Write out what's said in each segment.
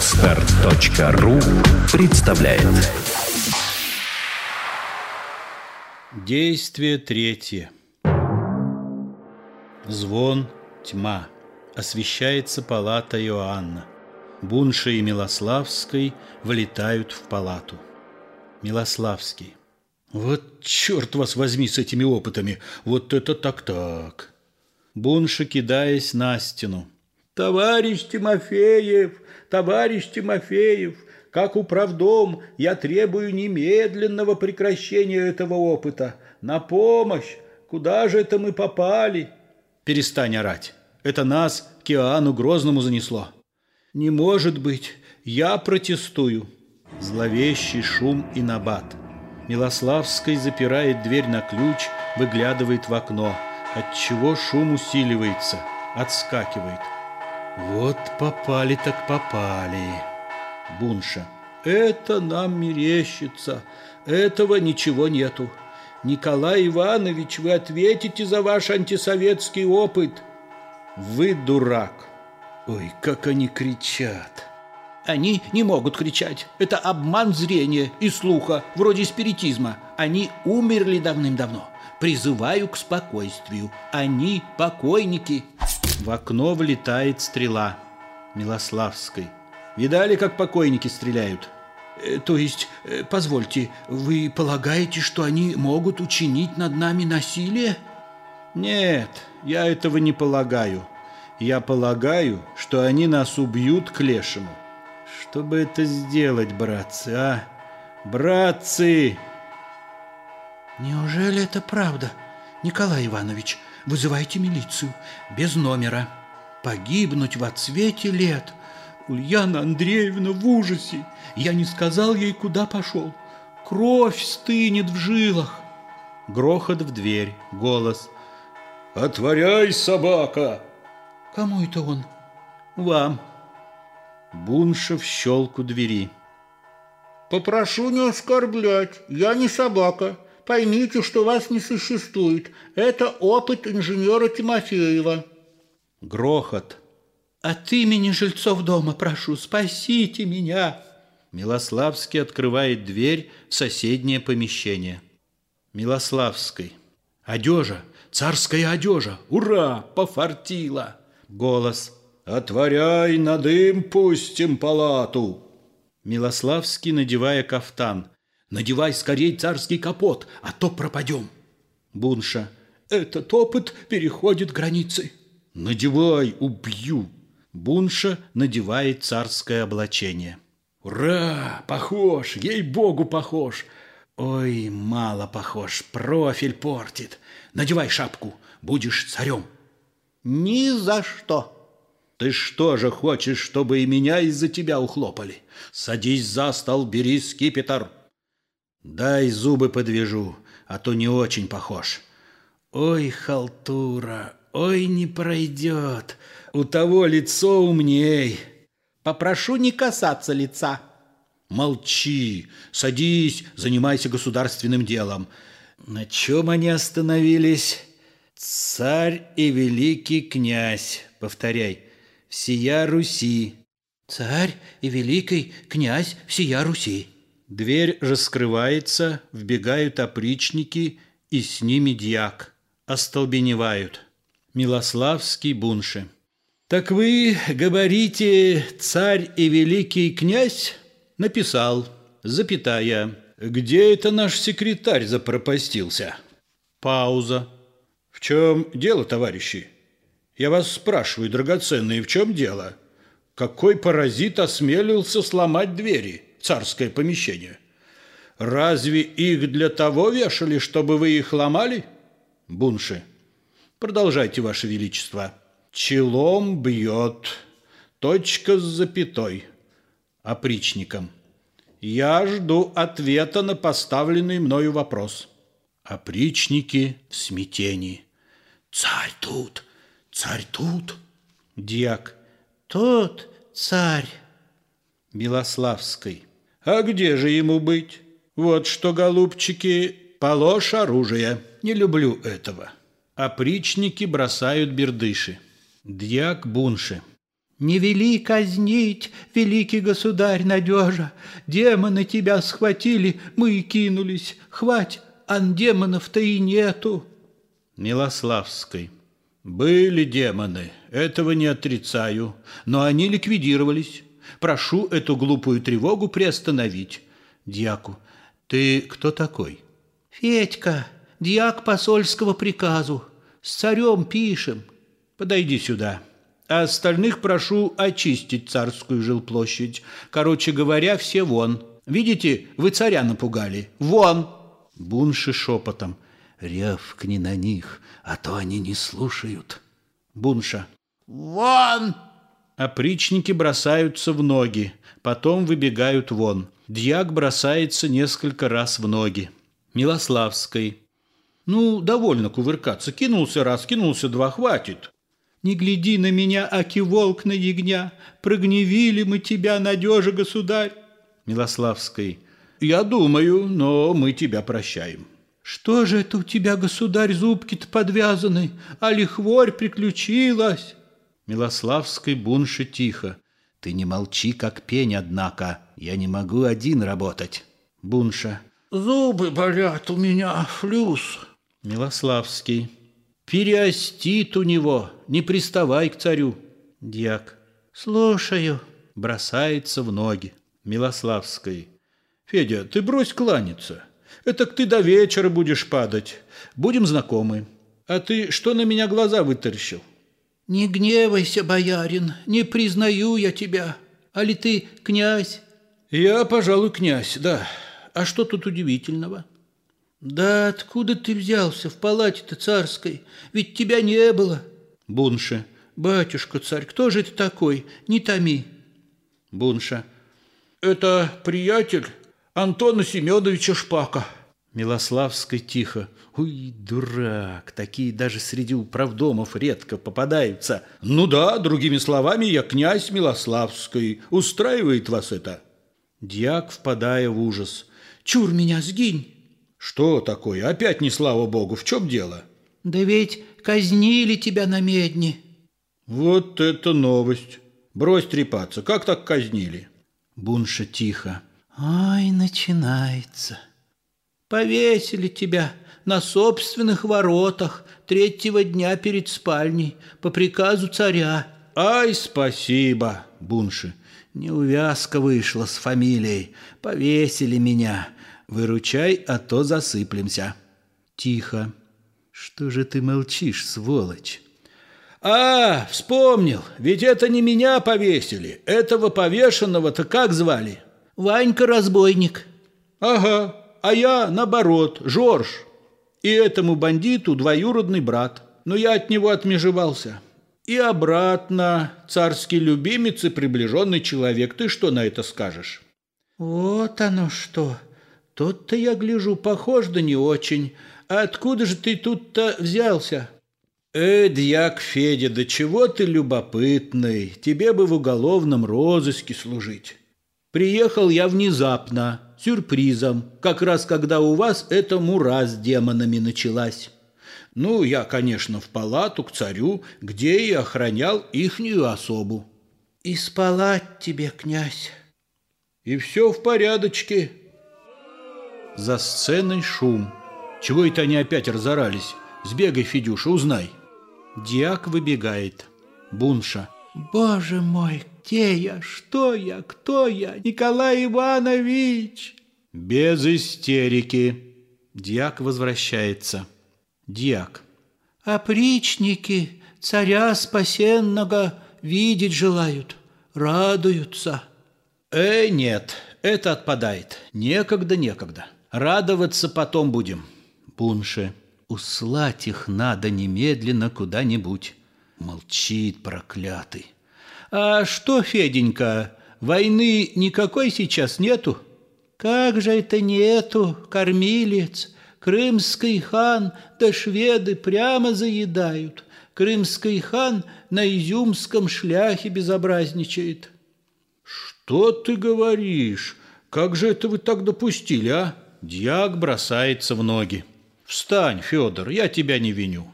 Отстар.ру представляет Действие третье. Звон, тьма. Освещается палата Иоанна. Бунша и Милославской влетают в палату. Милославский. Вот черт вас возьми с этими опытами. Вот это так-так. Бунша, кидаясь на стену. Товарищ Тимофеев, товарищ Тимофеев, как управдом, я требую немедленного прекращения этого опыта. На помощь! Куда же это мы попали? Перестань орать. Это нас к Иоанну Грозному занесло. Не может быть. Я протестую. Зловещий шум и набат. Милославский запирает дверь на ключ, выглядывает в окно. Отчего шум усиливается, отскакивает. Вот попали так попали. Бунша. Это нам мерещится. Этого ничего нету. Николай Иванович, вы ответите за ваш антисоветский опыт. Вы дурак. Ой, как они кричат. Они не могут кричать. Это обман зрения и слуха, вроде спиритизма. Они умерли давным-давно. Призываю к спокойствию. Они покойники. В окно влетает стрела Милославской. Видали, как покойники стреляют? Э, то есть, э, позвольте, вы полагаете, что они могут учинить над нами насилие? Нет, я этого не полагаю. Я полагаю, что они нас убьют к лешему. Что бы это сделать, братцы, а? Братцы! Неужели это правда, Николай Иванович? Вызывайте милицию. Без номера. Погибнуть в отсвете лет. Ульяна Андреевна в ужасе. Я не сказал ей, куда пошел. Кровь стынет в жилах. Грохот в дверь. Голос. «Отворяй, собака!» «Кому это он?» «Вам». Бунша в щелку двери. «Попрошу не оскорблять. Я не собака. Поймите, что вас не существует. Это опыт инженера Тимофеева». Грохот. «От имени жильцов дома прошу, спасите меня!» Милославский открывает дверь в соседнее помещение. Милославской. «Одежа! Царская одежа! Ура! Пофартило!» Голос. «Отворяй, на дым пустим палату!» Милославский, надевая кафтан. Надевай скорей царский капот, а то пропадем. Бунша. Этот опыт переходит границы. Надевай, убью. Бунша надевает царское облачение. Ура! Похож, ей-богу, похож. Ой, мало похож, профиль портит. Надевай шапку, будешь царем. Ни за что. Ты что же хочешь, чтобы и меня из-за тебя ухлопали? Садись за стол, бери скипетр. Дай зубы подвяжу, а то не очень похож. Ой, халтура, ой, не пройдет. У того лицо умней. Попрошу не касаться лица. Молчи, садись, занимайся государственным делом. На чем они остановились? Царь и великий князь, повторяй, всея Руси. Царь и великий князь всея Руси. Дверь раскрывается, вбегают опричники, и с ними дьяк. Остолбеневают. Милославский бунши. «Так вы говорите, царь и великий князь?» Написал, запятая. «Где это наш секретарь запропастился?» Пауза. «В чем дело, товарищи? Я вас спрашиваю, драгоценные, в чем дело? Какой паразит осмелился сломать двери?» Царское помещение. Разве их для того вешали, чтобы вы их ломали? Бунши. Продолжайте, Ваше Величество. Челом бьет. Точка с запятой. Опричником. Я жду ответа на поставленный мною вопрос. Опричники в смятении. Царь тут, царь тут. Дьяк. Тот царь. Белославской. А где же ему быть? Вот что, голубчики, положь оружие. Не люблю этого. Опричники бросают бердыши. Дьяк бунши. Не вели казнить, великий государь Надежа. Демоны тебя схватили, мы и кинулись. Хвать, ан демонов-то и нету. Милославской. Были демоны, этого не отрицаю, но они ликвидировались. Прошу эту глупую тревогу приостановить. Дьяку. Ты кто такой? Федька, дьяк посольского приказу. С царем пишем. Подойди сюда. А остальных прошу очистить царскую жилплощадь. Короче говоря, все вон. Видите, вы царя напугали. Вон! Бунши шепотом. Рявкни на них, а то они не слушают. Бунша. Вон! Опричники бросаются в ноги, потом выбегают вон. Дьяк бросается несколько раз в ноги. Милославской. Ну, довольно кувыркаться. Кинулся раз, кинулся два, хватит. Не гляди на меня, аки волк на ягня. Прогневили мы тебя, надежа, государь. Милославской. Я думаю, но мы тебя прощаем. Что же это у тебя, государь, зубки-то подвязаны, а лихворь приключилась? Милославской бунше тихо. Ты не молчи, как пень, однако. Я не могу один работать. Бунша. Зубы болят у меня, флюс. Милославский. Переостит у него, не приставай к царю. Дьяк. Слушаю. Бросается в ноги. Милославской. Федя, ты брось кланяться. Это ты до вечера будешь падать. Будем знакомы. А ты что на меня глаза вытаращил? Не гневайся, боярин, не признаю я тебя. А ли ты князь? Я, пожалуй, князь, да. А что тут удивительного? Да откуда ты взялся в палате-то царской? Ведь тебя не было. Бунша. Батюшка царь, кто же это такой? Не томи. Бунша. Это приятель Антона Семеновича Шпака. Милославской тихо. Ой, дурак, такие даже среди управдомов редко попадаются. Ну да, другими словами, я князь Милославской. Устраивает вас это? Дьяк, впадая в ужас. Чур меня, сгинь. Что такое? Опять не слава богу. В чем дело? Да ведь казнили тебя на медне. Вот это новость. Брось трепаться. Как так казнили? Бунша тихо. Ай, начинается. Повесили тебя на собственных воротах третьего дня перед спальней по приказу царя. Ай, спасибо, Бунши. Неувязка вышла с фамилией. Повесили меня. Выручай, а то засыплемся. Тихо. Что же ты молчишь, сволочь? А, вспомнил. Ведь это не меня повесили. Этого повешенного-то как звали? Ванька-разбойник. Ага, а я, наоборот, Жорж. И этому бандиту двоюродный брат. Но я от него отмежевался. И обратно, царский любимец и приближенный человек. Ты что на это скажешь? Вот оно что. Тут-то я гляжу, похож да не очень. А откуда же ты тут-то взялся? Э, дьяк Федя, да чего ты любопытный? Тебе бы в уголовном розыске служить. Приехал я внезапно, сюрпризом, как раз когда у вас эта мура с демонами началась. Ну, я, конечно, в палату к царю, где и охранял ихнюю особу. И спала тебе, князь. И все в порядочке. За сценой шум. Чего это они опять разорались? Сбегай, Федюша, узнай. Диак выбегает. Бунша. Боже мой, где я? Что я? Кто я? Николай Иванович! Без истерики. Дьяк возвращается. Дьяк. Опричники царя спасенного видеть желают, радуются. Э, нет, это отпадает. Некогда, некогда. Радоваться потом будем. Бунше. Услать их надо немедленно куда-нибудь. Молчит проклятый. А что, Феденька, войны никакой сейчас нету? Как же это нету, кормилец? Крымский хан да шведы прямо заедают. Крымский хан на изюмском шляхе безобразничает. Что ты говоришь? Как же это вы так допустили, а? Дьяк бросается в ноги. Встань, Федор, я тебя не виню.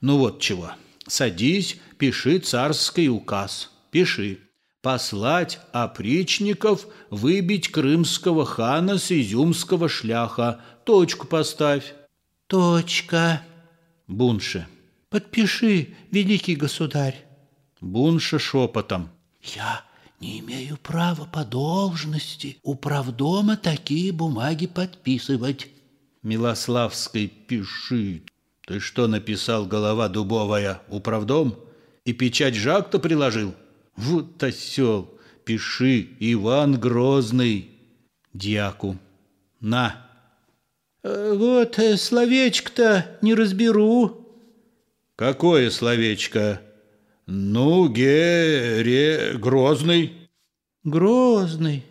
Ну вот чего. Садись, пиши царский указ. Пиши. Послать опричников выбить крымского хана с изюмского шляха. Точку поставь. Точка. Бунше. Подпиши, великий государь. Бунша шепотом. Я не имею права по должности управдома такие бумаги подписывать. Милославской пиши. Ты что написал, голова дубовая, управдом? И печать Жак-то приложил? Вот осел, пиши, Иван Грозный. Дьяку. На. Э, вот э, словечко-то не разберу. Какое словечко? Ну, Гере... Грозный. Грозный.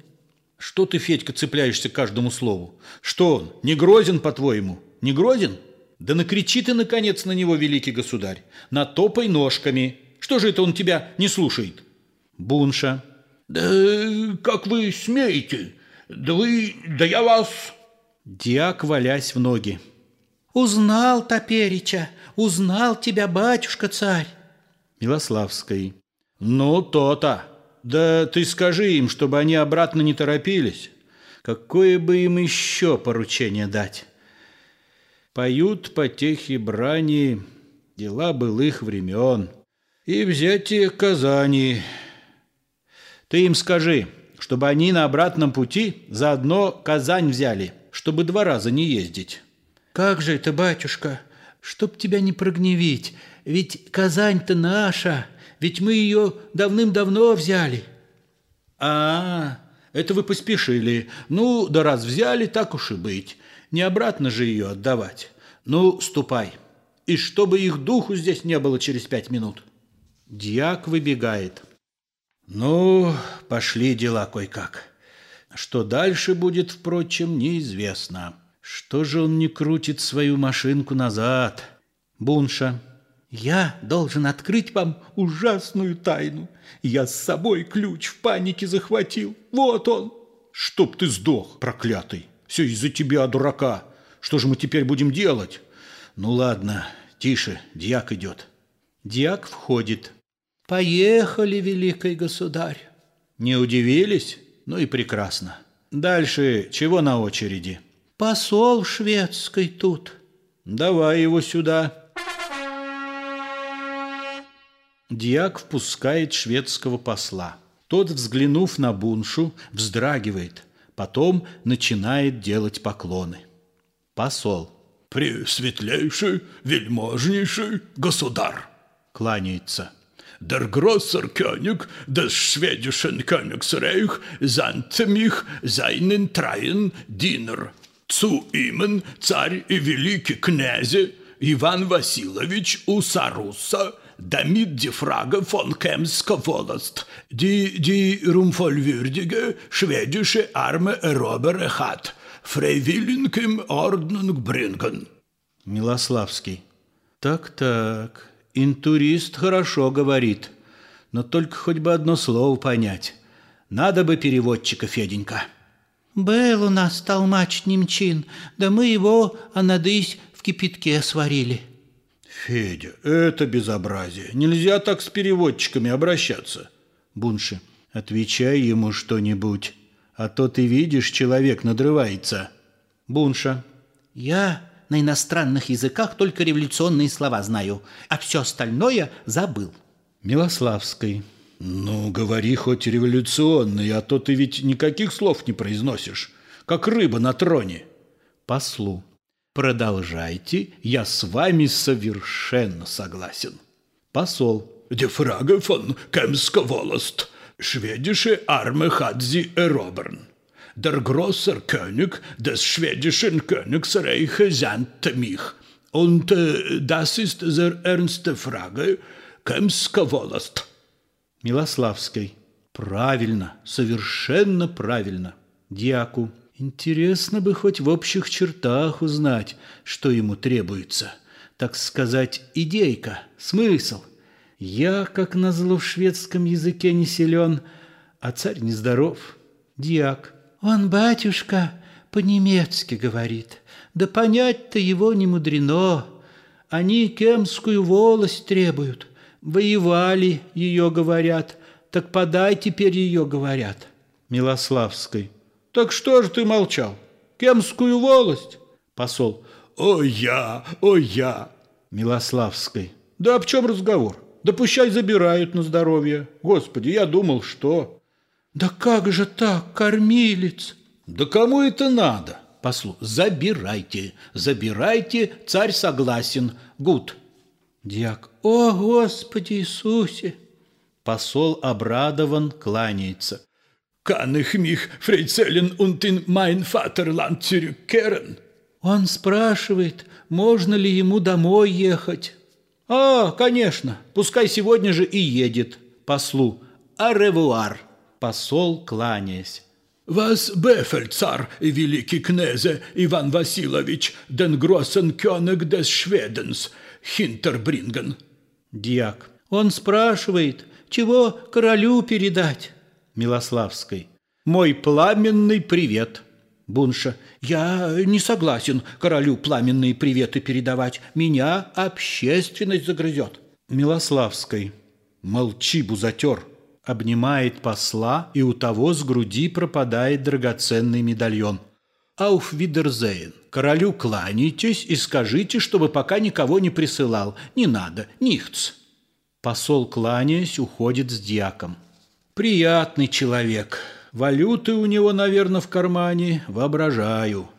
Что ты, Федька, цепляешься к каждому слову? Что он, не грозен, по-твоему? Не грозен? Да накричи ты, наконец, на него, великий государь. Натопай ножками. Что же это он тебя не слушает? Бунша. Да как вы смеете? Да вы... Да я вас... Диак, валясь в ноги. Узнал Топерича, узнал тебя, батюшка-царь. Милославской. «Ну, то-то. Да ты скажи им, чтобы они обратно не торопились. Какое бы им еще поручение дать?» Поют потехи брани, дела былых времен. И взятие Казани. Ты им скажи, чтобы они на обратном пути заодно Казань взяли, чтобы два раза не ездить. Как же это, батюшка, чтоб тебя не прогневить, ведь Казань-то наша, ведь мы ее давным-давно взяли. А, это вы поспешили. Ну, да раз взяли, так уж и быть. Не обратно же ее отдавать. Ну, ступай. И чтобы их духу здесь не было через пять минут. Дьяк выбегает. Ну, пошли дела кое-как. Что дальше будет, впрочем, неизвестно. Что же он не крутит свою машинку назад? Бунша. Я должен открыть вам ужасную тайну. Я с собой ключ в панике захватил. Вот он. Чтоб ты сдох, проклятый. Все из-за тебя, дурака. Что же мы теперь будем делать? Ну ладно, тише, дьяк идет. Дьяк входит. Поехали, великий государь. Не удивились? Ну и прекрасно. Дальше чего на очереди? Посол шведской тут. Давай его сюда. Диак впускает шведского посла. Тот, взглянув на Буншу, вздрагивает, потом начинает делать поклоны. Посол. «Пресветлейший, вельможнейший государь!» Кланяется. Der großer König des schwedischen Königsreich sandte mich seinen treuen Diener. Zu ihm царь и великий князь Иван Васильевич Усаруса damit die Frage von Kemsker Wolast, die die ruhmvollwürdige schwedische Arme erobere hat, freiwillig in Ordnung bringen. Милославский. Так-так, интурист хорошо говорит, но только хоть бы одно слово понять. Надо бы переводчика, Феденька. Был у нас толмач немчин, да мы его, анадысь, в кипятке сварили. Федя, это безобразие. Нельзя так с переводчиками обращаться. Бунши, отвечай ему что-нибудь, а то ты видишь, человек надрывается. Бунша. Я на иностранных языках только революционные слова знаю, а все остальное забыл. Милославской. Ну, говори хоть революционный, а то ты ведь никаких слов не произносишь, как рыба на троне. Послу. Продолжайте, я с вами совершенно согласен. Посол. Wolast. Schwedische Arme hat sie erobern. Der große König des schwedischen Königsreiches sandte mich. Und äh, das ist sehr ernste Frage. Kemsker Wolast. Милославской. Правильно, совершенно правильно. Дьяку. Интересно бы хоть в общих чертах узнать, что ему требуется. Так сказать, идейка, смысл. Я, как назло, в шведском языке не силен, а царь нездоров. Диак. Он, батюшка, по-немецки говорит. Да понять-то его не мудрено. Они кемскую волость требуют. Воевали, ее говорят. Так подай теперь ее, говорят. Милославской. Так что же ты молчал? Кемскую волость? Посол. О я, о я. Милославской. Да об чем разговор? Да пущай забирают на здоровье. Господи, я думал, что... Да как же так, кормилец? Да кому это надо? Послу. Забирайте, забирайте, царь согласен. Гуд. Дьяк. О, Господи Иисусе! Посол обрадован, кланяется. Kann ich mich freizellen und in mein Vaterland zurückkehren? Он спрашивает, можно ли ему домой ехать. А, конечно, пускай сегодня же и едет. Послу. Аревуар. Посол, кланяясь. Was befehlt Zar, великий князе Иван Васильевич, den großen König des Schwedens, Hinterbringen? Диак. Он спрашивает, чего королю передать? Милославской. Мой пламенный привет. Бунша. Я не согласен королю пламенные приветы передавать. Меня общественность загрызет. Милославской. Молчи, бузатер. Обнимает посла, и у того с груди пропадает драгоценный медальон. Ауф Видерзейн. Королю кланяйтесь и скажите, чтобы пока никого не присылал. Не надо, нихц. Посол, кланяясь, уходит с дьяком. Приятный человек. Валюты у него, наверное, в кармане. Воображаю.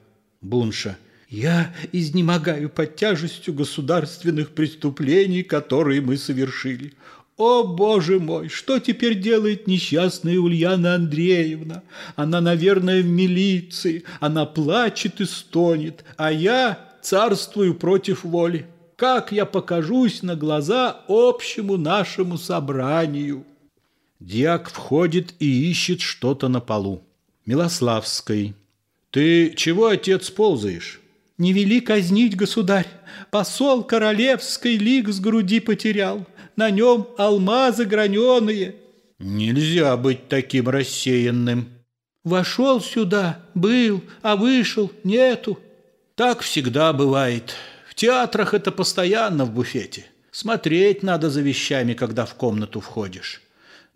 Бунша. Я изнемогаю под тяжестью государственных преступлений, которые мы совершили. О, Боже мой, что теперь делает несчастная Ульяна Андреевна? Она, наверное, в милиции. Она плачет и стонет, а я царствую против воли как я покажусь на глаза общему нашему собранию. Диак входит и ищет что-то на полу. Милославской. Ты чего, отец, ползаешь? Не вели казнить, государь. Посол королевской лик с груди потерял. На нем алмазы граненые. Нельзя быть таким рассеянным. Вошел сюда, был, а вышел, нету. Так всегда бывает театрах это постоянно в буфете. Смотреть надо за вещами, когда в комнату входишь.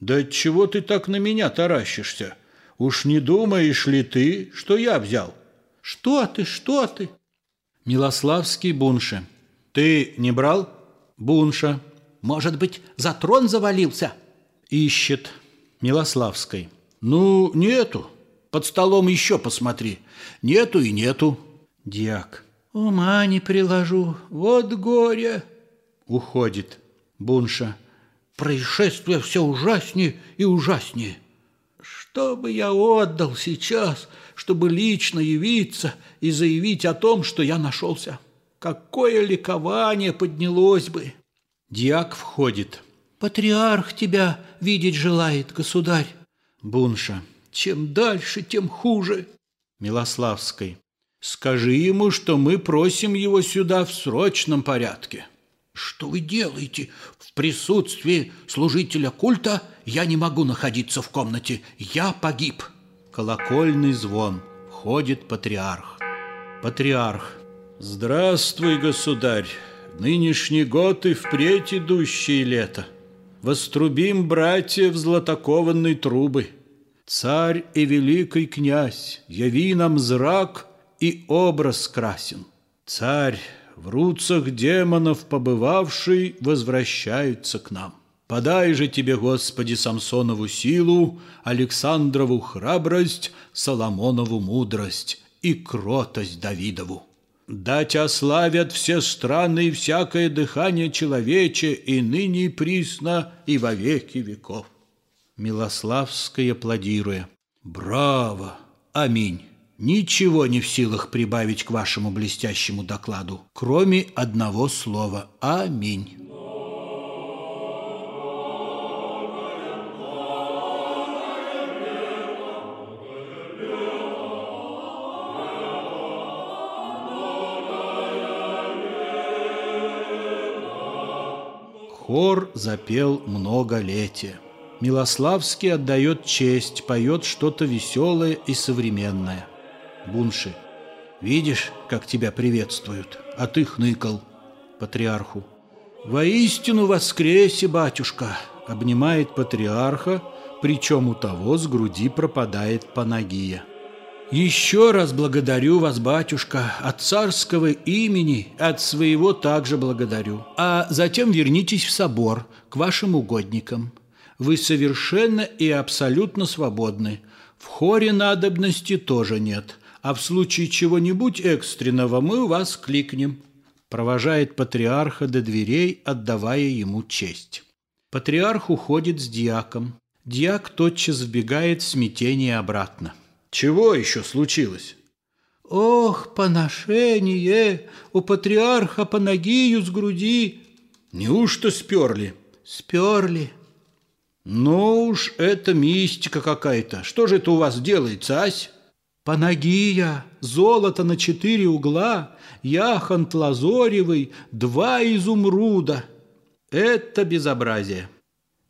Да чего ты так на меня таращишься? Уж не думаешь ли ты, что я взял? Что ты, что ты? Милославский Бунша. Ты не брал? Бунша. Может быть, за трон завалился? Ищет. Милославской. Ну, нету. Под столом еще посмотри. Нету и нету. Диак. Ума не приложу, вот горе. Уходит. Бунша. Происшествие все ужаснее и ужаснее. Что бы я отдал сейчас, чтобы лично явиться и заявить о том, что я нашелся? Какое ликование поднялось бы! Диак входит. Патриарх тебя видеть желает, государь. Бунша. Чем дальше, тем хуже. Милославской. Скажи ему, что мы просим его сюда в срочном порядке. Что вы делаете? В присутствии служителя культа я не могу находиться в комнате. Я погиб. Колокольный звон. Входит патриарх. Патриарх. Здравствуй, государь. Нынешний год и впредь идущее лето. Вострубим, братья, в златокованной трубы. Царь и великий князь, яви нам зрак — и образ красен. Царь, в руцах демонов побывавший, возвращается к нам. Подай же тебе, Господи, Самсонову силу, Александрову храбрость, Соломонову мудрость и кротость Давидову. Да тебя славят все страны и всякое дыхание человече, и ныне и присно, и во веки веков. Милославская аплодируя. Браво! Аминь ничего не в силах прибавить к вашему блестящему докладу, кроме одного слова «Аминь». Хор запел многолетие. Милославский отдает честь, поет что-то веселое и современное. Бунши. Видишь, как тебя приветствуют, а ты хныкал. Патриарху. Воистину воскресе, батюшка, обнимает патриарха, причем у того с груди пропадает Панагия. «Еще раз благодарю вас, батюшка, от царского имени, от своего также благодарю. А затем вернитесь в собор, к вашим угодникам. Вы совершенно и абсолютно свободны. В хоре надобности тоже нет, а в случае чего-нибудь экстренного мы вас кликнем». Провожает патриарха до дверей, отдавая ему честь. Патриарх уходит с диаком. Диак тотчас вбегает в смятение обратно. Чего еще случилось? Ох, поношение! У патриарха Панагию с груди. Неужто сперли? Сперли. Ну уж это мистика какая-то. Что же это у вас делается, ась? Панагия, золото на четыре угла, яхонт лазоревый, два изумруда. Это безобразие.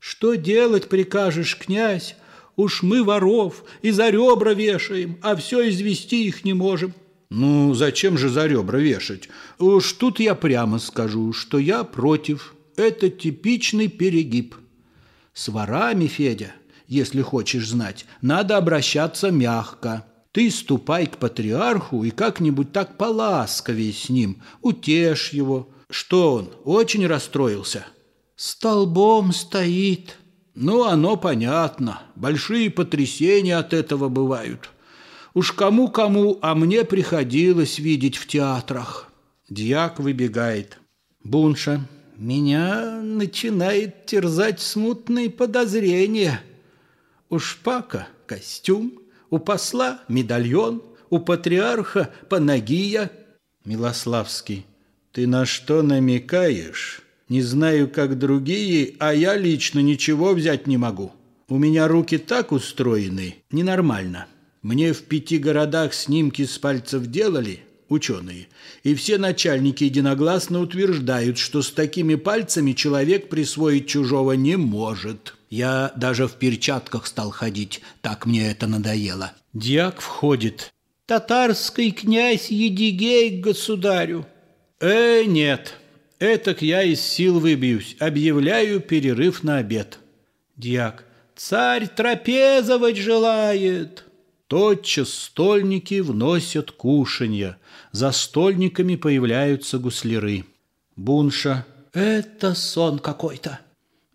Что делать прикажешь, князь? Уж мы воров и за ребра вешаем, а все извести их не можем. Ну, зачем же за ребра вешать? Уж тут я прямо скажу, что я против. Это типичный перегиб. С ворами, Федя, если хочешь знать, надо обращаться мягко. Ты ступай к патриарху и как-нибудь так поласковее с ним, утешь его. Что он, очень расстроился? Столбом стоит, ну, оно понятно. Большие потрясения от этого бывают. Уж кому-кому, а мне приходилось видеть в театрах. Дьяк выбегает. Бунша. Меня начинает терзать смутные подозрения. У шпака костюм, у посла медальон, у патриарха панагия. Милославский. Ты на что намекаешь? Не знаю, как другие, а я лично ничего взять не могу. У меня руки так устроены, ненормально. Мне в пяти городах снимки с пальцев делали, ученые, и все начальники единогласно утверждают, что с такими пальцами человек присвоить чужого не может. Я даже в перчатках стал ходить, так мне это надоело. Дьяк входит. Татарский князь Едигей к государю. Э, нет, Этак я из сил выбьюсь. Объявляю перерыв на обед. Дьяк. Царь трапезовать желает. Тотчас стольники вносят кушанья. За стольниками появляются гусляры. Бунша. Это сон какой-то.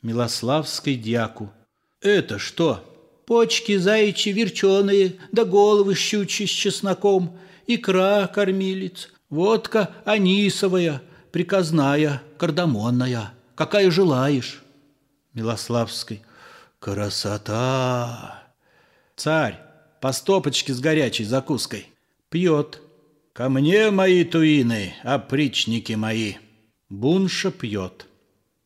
Милославской дьяку. Это что? Почки заячьи верченые, да головы щучьи с чесноком, икра кормилец, водка анисовая, приказная, кардамонная, какая желаешь. Милославской. Красота! Царь, по стопочке с горячей закуской. Пьет. Ко мне мои туины, опричники мои. Бунша пьет.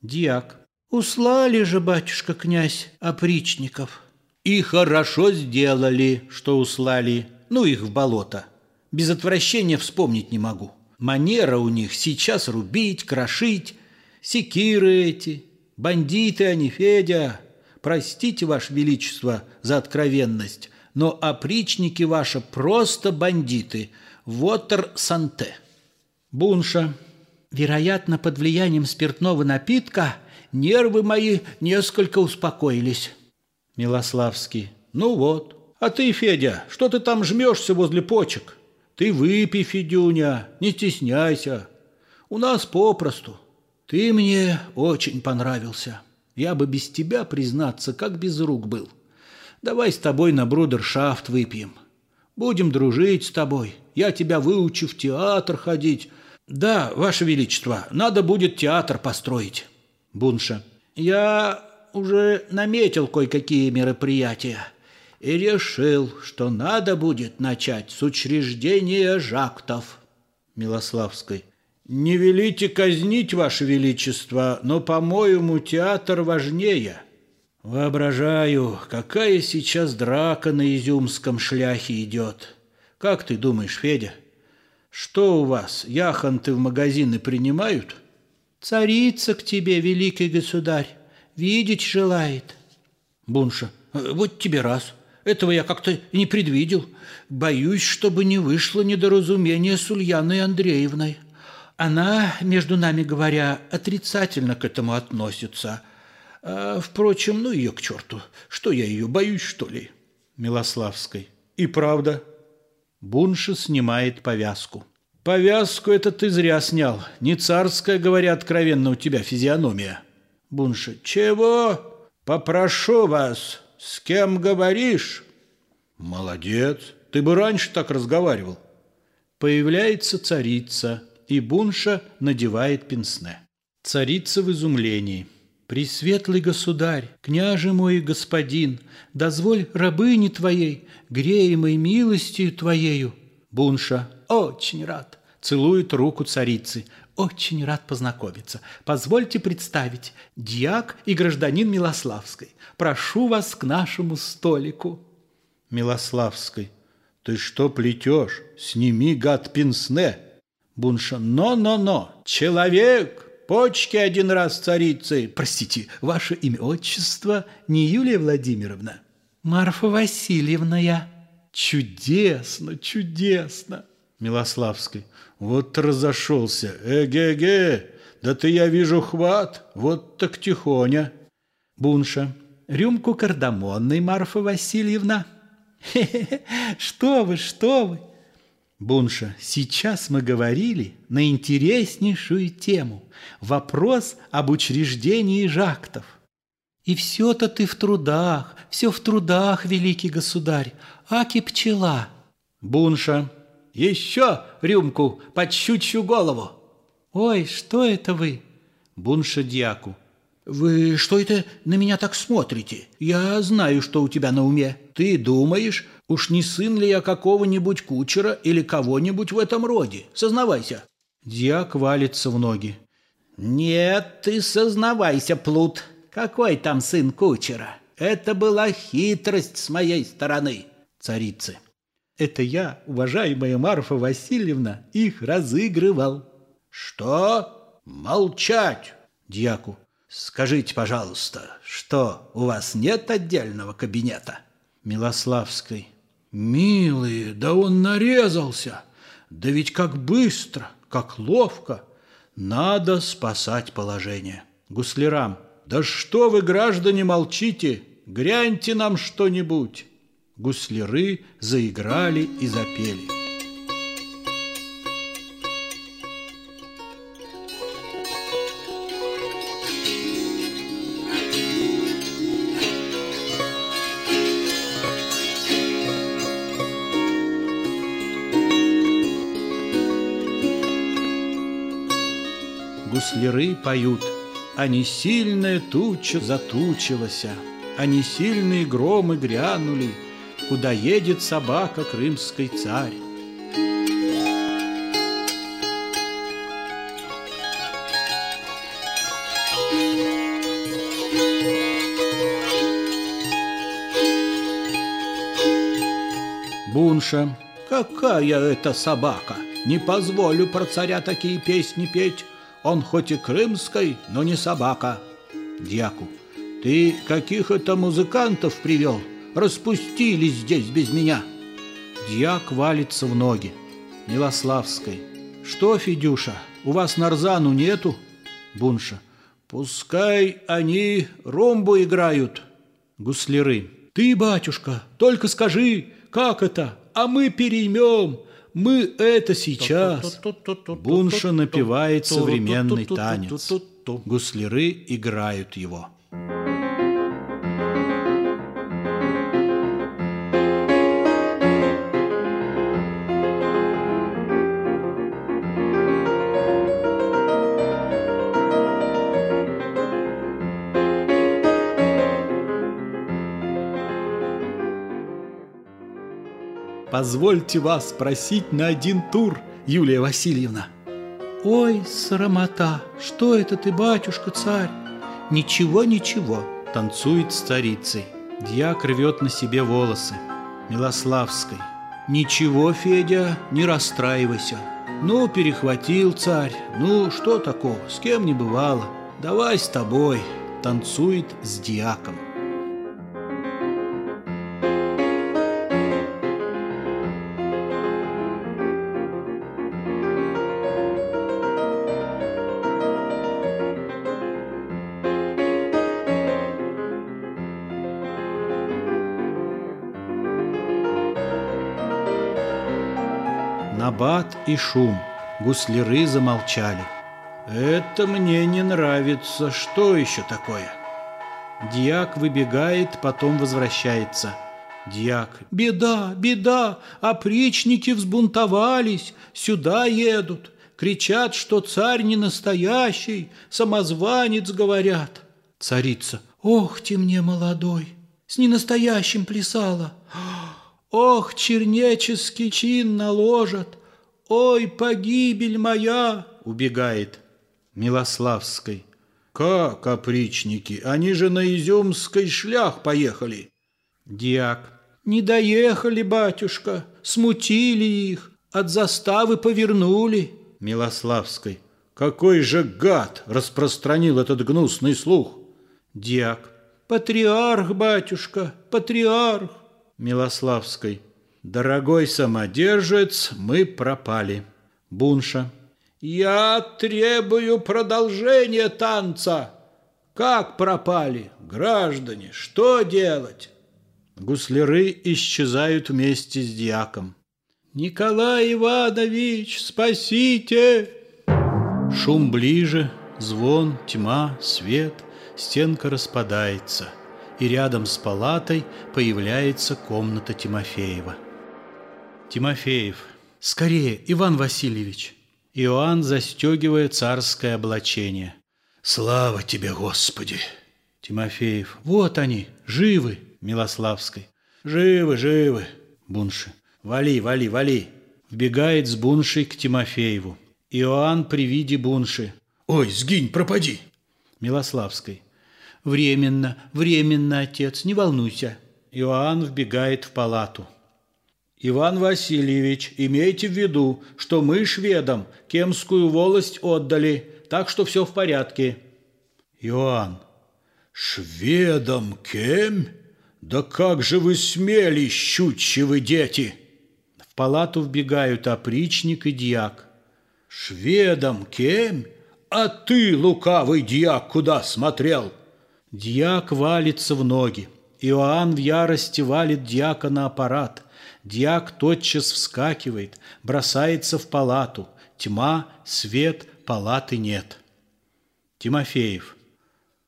Диак. Услали же, батюшка князь, опричников. И хорошо сделали, что услали. Ну их в болото. Без отвращения вспомнить не могу. Манера у них сейчас рубить, крошить, секиры эти, бандиты они, Федя. Простите, Ваше Величество, за откровенность, но опричники ваши просто бандиты. Вотер Санте. Бунша. Вероятно, под влиянием спиртного напитка нервы мои несколько успокоились. Милославский. Ну вот. А ты, Федя, что ты там жмешься возле почек? Ты выпей, Федюня, не стесняйся. У нас попросту. Ты мне очень понравился. Я бы без тебя, признаться, как без рук был. Давай с тобой на брудершафт выпьем. Будем дружить с тобой. Я тебя выучу в театр ходить. Да, Ваше Величество, надо будет театр построить. Бунша. Я уже наметил кое-какие мероприятия и решил, что надо будет начать с учреждения жактов. Милославской. Не велите казнить, Ваше Величество, но, по-моему, театр важнее. Воображаю, какая сейчас драка на изюмском шляхе идет. Как ты думаешь, Федя? Что у вас, яхонты в магазины принимают? Царица к тебе, великий государь, видеть желает. Бунша. Вот тебе раз. Этого я как-то не предвидел. Боюсь, чтобы не вышло недоразумение с Ульяной Андреевной. Она, между нами говоря, отрицательно к этому относится. А, впрочем, ну ее к черту. Что я ее боюсь, что ли? Милославской. И правда. Бунша снимает повязку. Повязку это ты зря снял. Не царская, говоря откровенно, у тебя физиономия. Бунша. Чего? Попрошу вас. С кем говоришь? Молодец. Ты бы раньше так разговаривал. Появляется царица, и Бунша надевает пенсне. Царица в изумлении. «Пресветлый государь, княже мой и господин, дозволь рабыне твоей, греемой милостью твоею». Бунша. «Очень рад». Целует руку царицы. «Очень рад познакомиться. Позвольте представить, дьяк и гражданин Милославской. Прошу вас к нашему столику». Милославской. «Ты что плетешь? Сними, гад, пенсне!» Бунша. «Но-но-но! Человек! Почки один раз царицы! Простите, ваше имя отчество не Юлия Владимировна?» «Марфа Васильевна я». «Чудесно, чудесно!» Милославской. «Вот разошелся! Эге-ге! Да ты, я вижу, хват! Вот так тихоня!» Бунша. «Рюмку кардамонной, Марфа Васильевна!» Хе-хе-хе, что вы, что вы? Бунша, сейчас мы говорили на интереснейшую тему. Вопрос об учреждении жактов. И все-то ты в трудах, все в трудах, великий государь, аки пчела. Бунша, еще рюмку под щучью голову. Ой, что это вы? Бунша дьяку. Вы что это на меня так смотрите? Я знаю, что у тебя на уме. Ты думаешь, уж не сын ли я какого-нибудь кучера или кого-нибудь в этом роде? Сознавайся. Дьяк валится в ноги. Нет, ты сознавайся, плут. Какой там сын кучера? Это была хитрость с моей стороны. Царицы. Это я, уважаемая Марфа Васильевна, их разыгрывал. Что? Молчать! Дьяку. Скажите, пожалуйста, что, у вас нет отдельного кабинета? Милославской. Милые, да он нарезался. Да ведь как быстро, как ловко. Надо спасать положение. Гуслярам. Да что вы, граждане, молчите? Гряньте нам что-нибудь. Гусляры заиграли и запели. гусляры поют, а не сильная туча затучилася, а не сильные громы грянули, куда едет собака крымский царь. Бунша, какая это собака? Не позволю про царя такие песни петь. Он хоть и крымской, но не собака. Дьяку. Ты каких это музыкантов привел? Распустились здесь без меня. Дьяк валится в ноги. Милославской. Что, Федюша, у вас нарзану нету? Бунша. Пускай они ромбу играют. Гусляры. Ты, батюшка, только скажи, как это, а мы переймем. Мы это сейчас. Бунша напевает современный танец. Гусляры играют его. Позвольте вас спросить на один тур, Юлия Васильевна. Ой, срамота, что это ты, батюшка царь? Ничего, ничего, танцует с царицей. Дьяк рвет на себе волосы. Милославской. Ничего, Федя, не расстраивайся. Ну, перехватил царь. Ну, что такого, с кем не бывало. Давай с тобой. Танцует с дьяком. И шум. Гусляры замолчали. «Это мне не нравится. Что еще такое?» Дьяк выбегает, потом возвращается. Дьяк. «Беда, беда! Опричники взбунтовались, сюда едут. Кричат, что царь не настоящий, самозванец, говорят». Царица. «Ох ты мне, молодой, с ненастоящим плясала! Ох, чернеческий чин наложат! Ой, погибель моя!» Убегает. Милославской. «Как опричники? Они же на Изюмской шлях поехали!» Диак. «Не доехали, батюшка, смутили их, от заставы повернули». Милославской. «Какой же гад распространил этот гнусный слух!» Диак. «Патриарх, батюшка, патриарх!» Милославской. «Дорогой самодержец, мы пропали». Бунша. «Я требую продолжения танца!» «Как пропали? Граждане, что делать?» Гусляры исчезают вместе с дьяком. «Николай Иванович, спасите!» Шум ближе, звон, тьма, свет, стенка распадается, и рядом с палатой появляется комната Тимофеева. Тимофеев. «Скорее, Иван Васильевич!» Иоанн застегивает царское облачение. «Слава тебе, Господи!» Тимофеев. «Вот они, живы!» Милославской. «Живы, живы!» Бунши. «Вали, вали, вали!» Вбегает с Буншей к Тимофееву. Иоанн при виде Бунши. «Ой, сгинь, пропади!» Милославской. «Временно, временно, отец, не волнуйся!» Иоанн вбегает в палату. Иван Васильевич, имейте в виду, что мы шведам Кемскую волость отдали, так что все в порядке. Иоанн. Шведам Кем? Да как же вы смели, щучьи дети! В палату вбегают опричник и дьяк. Шведам Кем? А ты, лукавый дьяк, куда смотрел? Дьяк валится в ноги. Иоанн в ярости валит дьяка на аппарат – Диак тотчас вскакивает, бросается в палату. Тьма, свет, палаты нет. Тимофеев.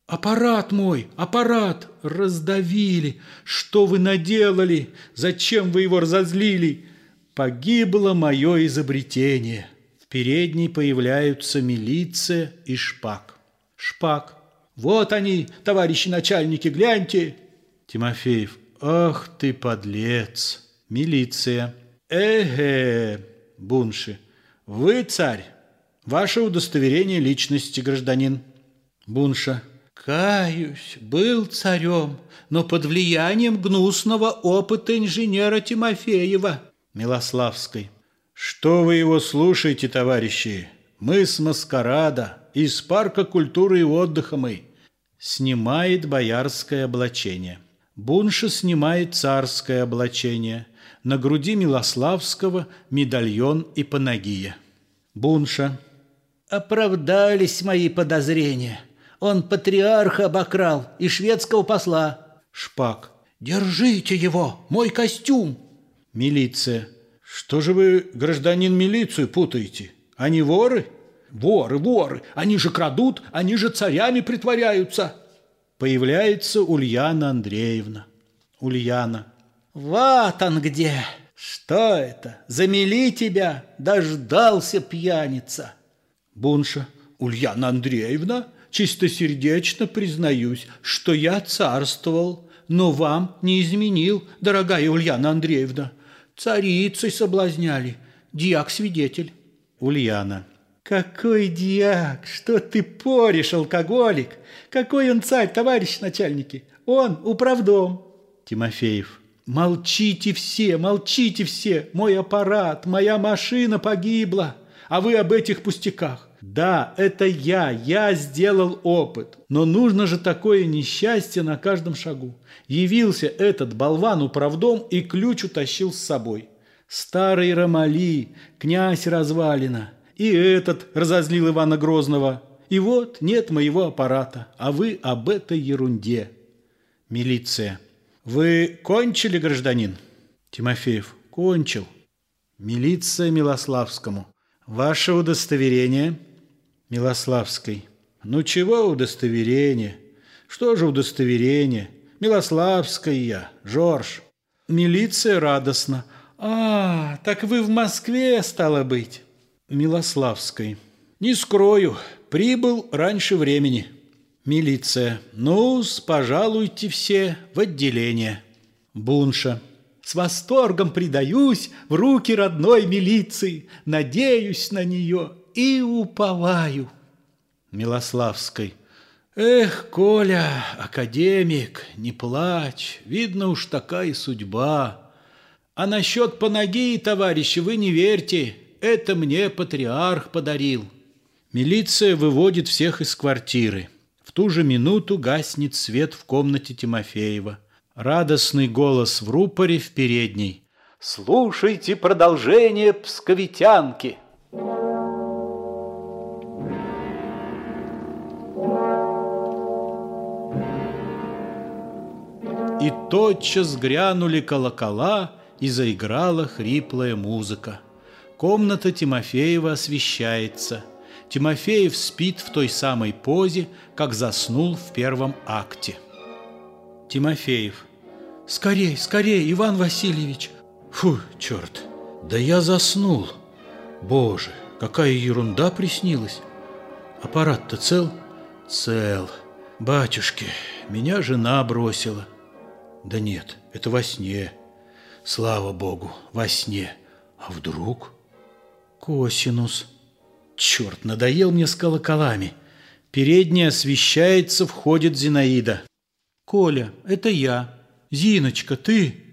«Аппарат мой, аппарат! Раздавили! Что вы наделали? Зачем вы его разозлили? Погибло мое изобретение!» В передней появляются милиция и шпак. Шпак. «Вот они, товарищи начальники, гляньте!» Тимофеев. «Ах ты, подлец!» Милиция. Эге, Бунши. Вы царь. Ваше удостоверение личности, гражданин. Бунша. Каюсь, был царем, но под влиянием гнусного опыта инженера Тимофеева. Милославской. Что вы его слушаете, товарищи? Мы с маскарада, из парка культуры и отдыха мы. Снимает боярское облачение. Бунша снимает царское облачение – на груди Милославского медальон и панагия. Бунша. Оправдались мои подозрения. Он патриарха обокрал и шведского посла. Шпак. Держите его, мой костюм. Милиция. Что же вы, гражданин, милицию путаете? Они воры? Воры, воры. Они же крадут, они же царями притворяются. Появляется Ульяна Андреевна. Ульяна. Вот он где! Что это? Замели тебя, дождался пьяница. Бунша. Ульяна Андреевна, чистосердечно признаюсь, что я царствовал, но вам не изменил, дорогая Ульяна Андреевна. Царицей соблазняли, дьяк-свидетель. Ульяна. Какой дьяк, что ты поришь, алкоголик? Какой он царь, товарищ начальники? Он управдом. Тимофеев. Молчите все, молчите все. Мой аппарат, моя машина погибла. А вы об этих пустяках. Да, это я, я сделал опыт. Но нужно же такое несчастье на каждом шагу. Явился этот болван управдом и ключ утащил с собой. Старый Ромали, князь развалина. И этот разозлил Ивана Грозного. И вот нет моего аппарата, а вы об этой ерунде. Милиция. Вы кончили, гражданин? Тимофеев. Кончил. Милиция Милославскому. Ваше удостоверение? Милославской. Ну чего удостоверение? Что же удостоверение? Милославская я, Жорж. Милиция радостно. А, так вы в Москве, стало быть. Милославской. Не скрою, прибыл раньше времени. Милиция. ну пожалуйте все в отделение. Бунша. С восторгом предаюсь в руки родной милиции, надеюсь на нее и уповаю. Милославской. Эх, Коля, академик, не плачь, видно уж такая судьба. А насчет панагии, товарищи, вы не верьте, это мне патриарх подарил. Милиция выводит всех из квартиры. Ту же минуту гаснет свет в комнате Тимофеева. Радостный голос в рупоре в передней. «Слушайте продолжение псковитянки!» И тотчас грянули колокола, и заиграла хриплая музыка. Комната Тимофеева освещается. Тимофеев спит в той самой позе, как заснул в первом акте. Тимофеев. «Скорей, скорей, Иван Васильевич!» Фу, черт, да я заснул. Боже, какая ерунда приснилась. Аппарат-то цел? Цел. Батюшки, меня жена бросила. Да нет, это во сне. Слава Богу, во сне. А вдруг? Косинус. Черт, надоел мне с колоколами. Передняя освещается, входит Зинаида. «Коля, это я. Зиночка, ты?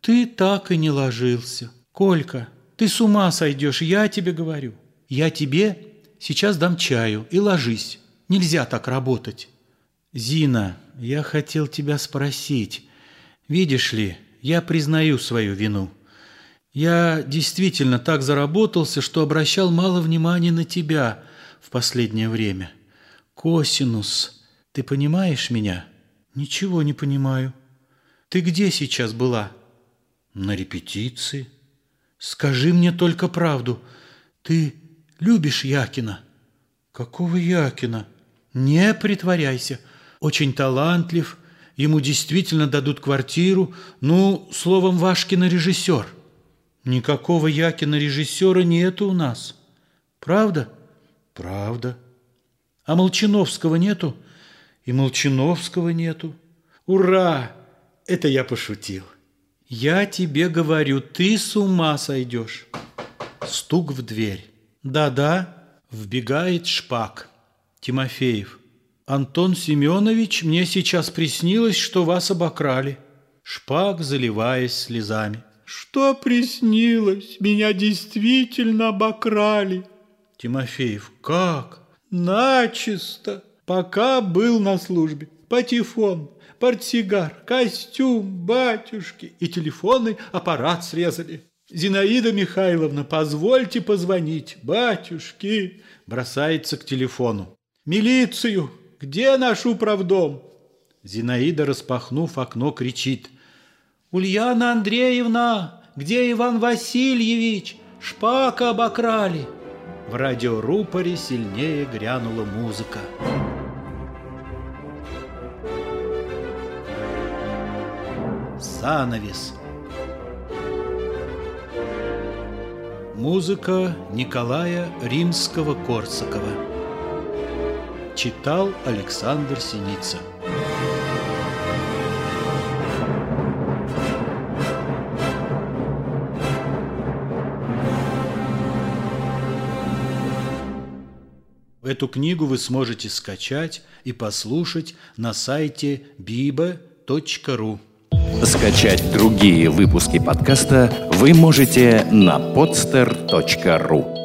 Ты так и не ложился. Колька, ты с ума сойдешь, я тебе говорю. Я тебе сейчас дам чаю и ложись. Нельзя так работать». «Зина, я хотел тебя спросить. Видишь ли, я признаю свою вину. Я действительно так заработался, что обращал мало внимания на тебя в последнее время. Косинус, ты понимаешь меня?» Ничего не понимаю. Ты где сейчас была? На репетиции. Скажи мне только правду. Ты любишь Якина? Какого Якина? Не притворяйся. Очень талантлив. Ему действительно дадут квартиру. Ну, словом, ваш кинорежиссер. Никакого Якина режиссера нету у нас. Правда? Правда. А Молчановского нету? и Молчановского нету. Ура! Это я пошутил. Я тебе говорю, ты с ума сойдешь. Стук в дверь. Да-да, вбегает шпак. Тимофеев. Антон Семенович, мне сейчас приснилось, что вас обокрали. Шпак, заливаясь слезами. Что приснилось? Меня действительно обокрали. Тимофеев. Как? Начисто пока был на службе. Патефон, портсигар, костюм, батюшки и телефонный аппарат срезали. Зинаида Михайловна, позвольте позвонить. Батюшки, бросается к телефону. Милицию, где наш управдом? Зинаида, распахнув окно, кричит. Ульяна Андреевна, где Иван Васильевич? Шпака обокрали. В радиорупоре сильнее грянула музыка. Занавес. Музыка Николая Римского-Корсакова. Читал Александр Синица. Эту книгу вы сможете скачать и послушать на сайте biba.ru. Скачать другие выпуски подкаста вы можете на podster.ru